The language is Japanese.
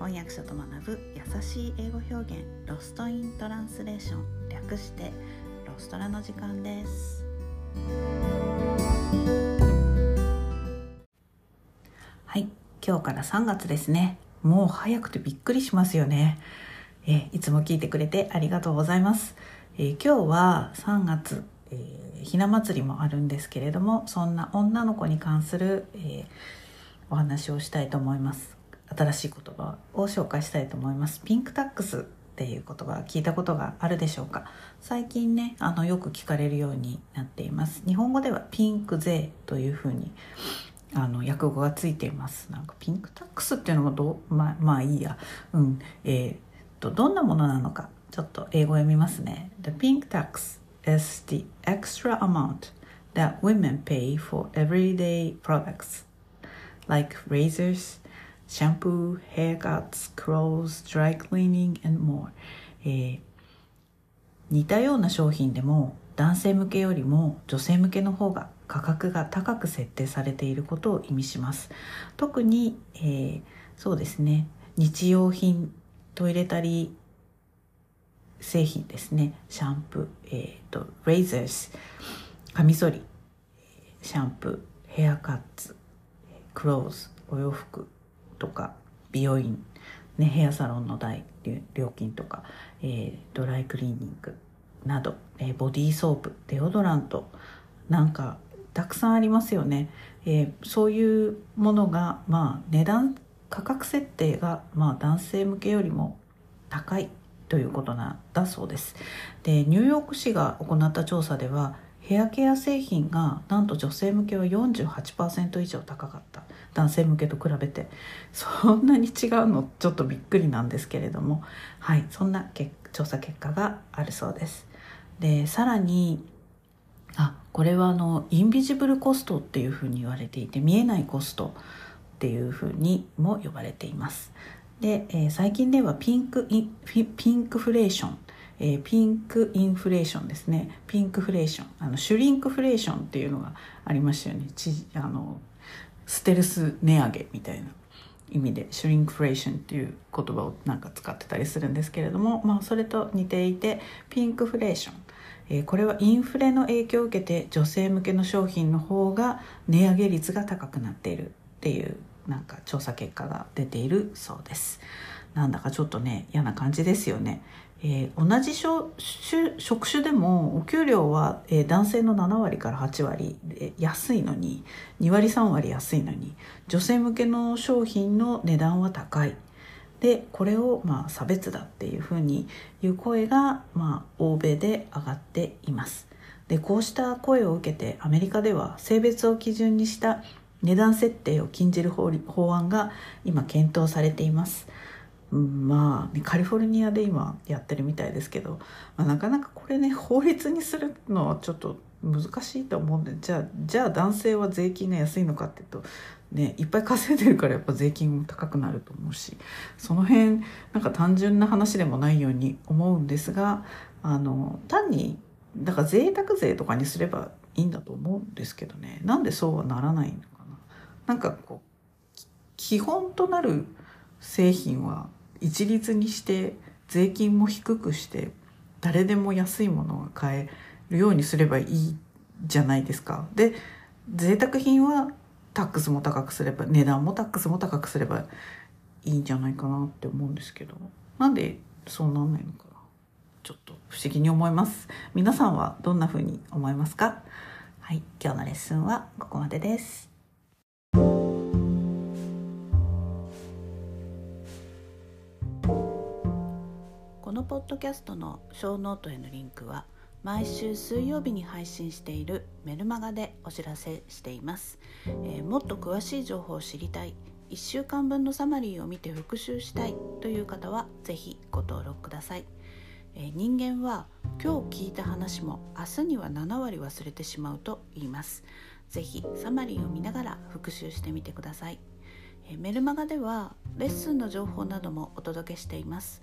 翻訳者と学ぶ優しい英語表現ロストイントランスレーション略してロストラの時間です。はい今日から3月ですね。もう早くてびっくりしますよね。えいつも聞いてくれてありがとうございます、え今日は3月、えー、ひな祭りもあるんですけれどもそんな女の子に関する、えー、お話をしたいと思います。新しい言葉を紹介したいと思います。ピンクタックスっていう言葉聞いたことがあるでしょうか？最近ねあのよく聞かれるようになっています。日本語ではピンク税というふうにあの訳語がついています。なんかピンクタックスっていうのもどう？ままあいいや。うん。えー、っとどんなものなのか？ちょっと英語読みますね。The pink tax is the extra amount that women pay for everyday products like razors shampoo, haircuts, clothes, dry cleaning and more、えー、似たような商品でも男性向けよりも女性向けの方が価格が高く設定されていることを意味します。特に、えー、そうですね。日用品トイレタリー製品ですね。シャンプー、えーと、レイザースカミソリシャンプーヘアカッツクローズお洋服。とか美容院、ね、ヘアサロンの代料金とか、えー、ドライクリーニングなど、えー、ボディーソープデオドラントなんかたくさんありますよね、えー、そういうものが、まあ、値段価格設定が、まあ、男性向けよりも高いということなんだそうです。でニューヨーク市が行った調査ではヘアケア製品がなんと女性向けは48%以上高かった。男性向けと比べて。そんなに違うの？ちょっとびっくりなんですけれども。はい。そんな調査結果があるそうです。でさらにあこれはあのインビジブルコストっていうふうに言われていて見えないコストっていうふうにも呼ばれています。で、えー、最近ではピンクイピンクフレーションえー、ピンクインフレーションですね。ピンクフレーション。あのシュリンクフレーションっていうのがありましたよね。ちあのステルス値上げみたいな意味でシュリンクフレーションっていう言葉をなんか使ってたりするんですけれども、まあ、それと似ていてピンクフレーション、えー、これはインフレの影響を受けて女性向けの商品の方が値上げ率が高くなっているっていうなんか調査結果が出ているそうです。なんだかちょっとね嫌な感じですよね。えー、同じ職種でもお給料は、えー、男性の7割から8割で安いのに2割3割安いのに女性向けの商品の値段は高いでこれをまあ差別だっていうふうに言う声が、まあ、欧米で上がっていますでこうした声を受けてアメリカでは性別を基準にした値段設定を禁じる法案が今検討されています。まあ、カリフォルニアで今やってるみたいですけど、まあ、なかなかこれね法律にするのはちょっと難しいと思うんでじゃあじゃあ男性は税金が安いのかっていうと、ね、いっぱい稼いでるからやっぱ税金も高くなると思うしその辺なんか単純な話でもないように思うんですがあの単にだから贅沢税とかにすればいいんだと思うんですけどねなんでそうはならないのかな。なんかこう基本となる製品は一律にして税金も低くして誰でも安いものが買えるようにすればいいじゃないですか。で贅沢品はタックスも高くすれば値段もタックスも高くすればいいんじゃないかなって思うんですけど。なんでそうなんないのかな。ちょっと不思議に思います。皆さんはどんな風に思いますか？はい今日のレッスンはここまでです。のポッドキャストのショーノートへのリンクは毎週水曜日に配信しているメルマガでお知らせしています、えー、もっと詳しい情報を知りたい1週間分のサマリーを見て復習したいという方は是非ご登録ください、えー、人間は今日聞いた話も明日には7割忘れてしまうと言います。是非サマリーを見ながら復習してみてください。メルマガではレッスンの情報などもお届けしています。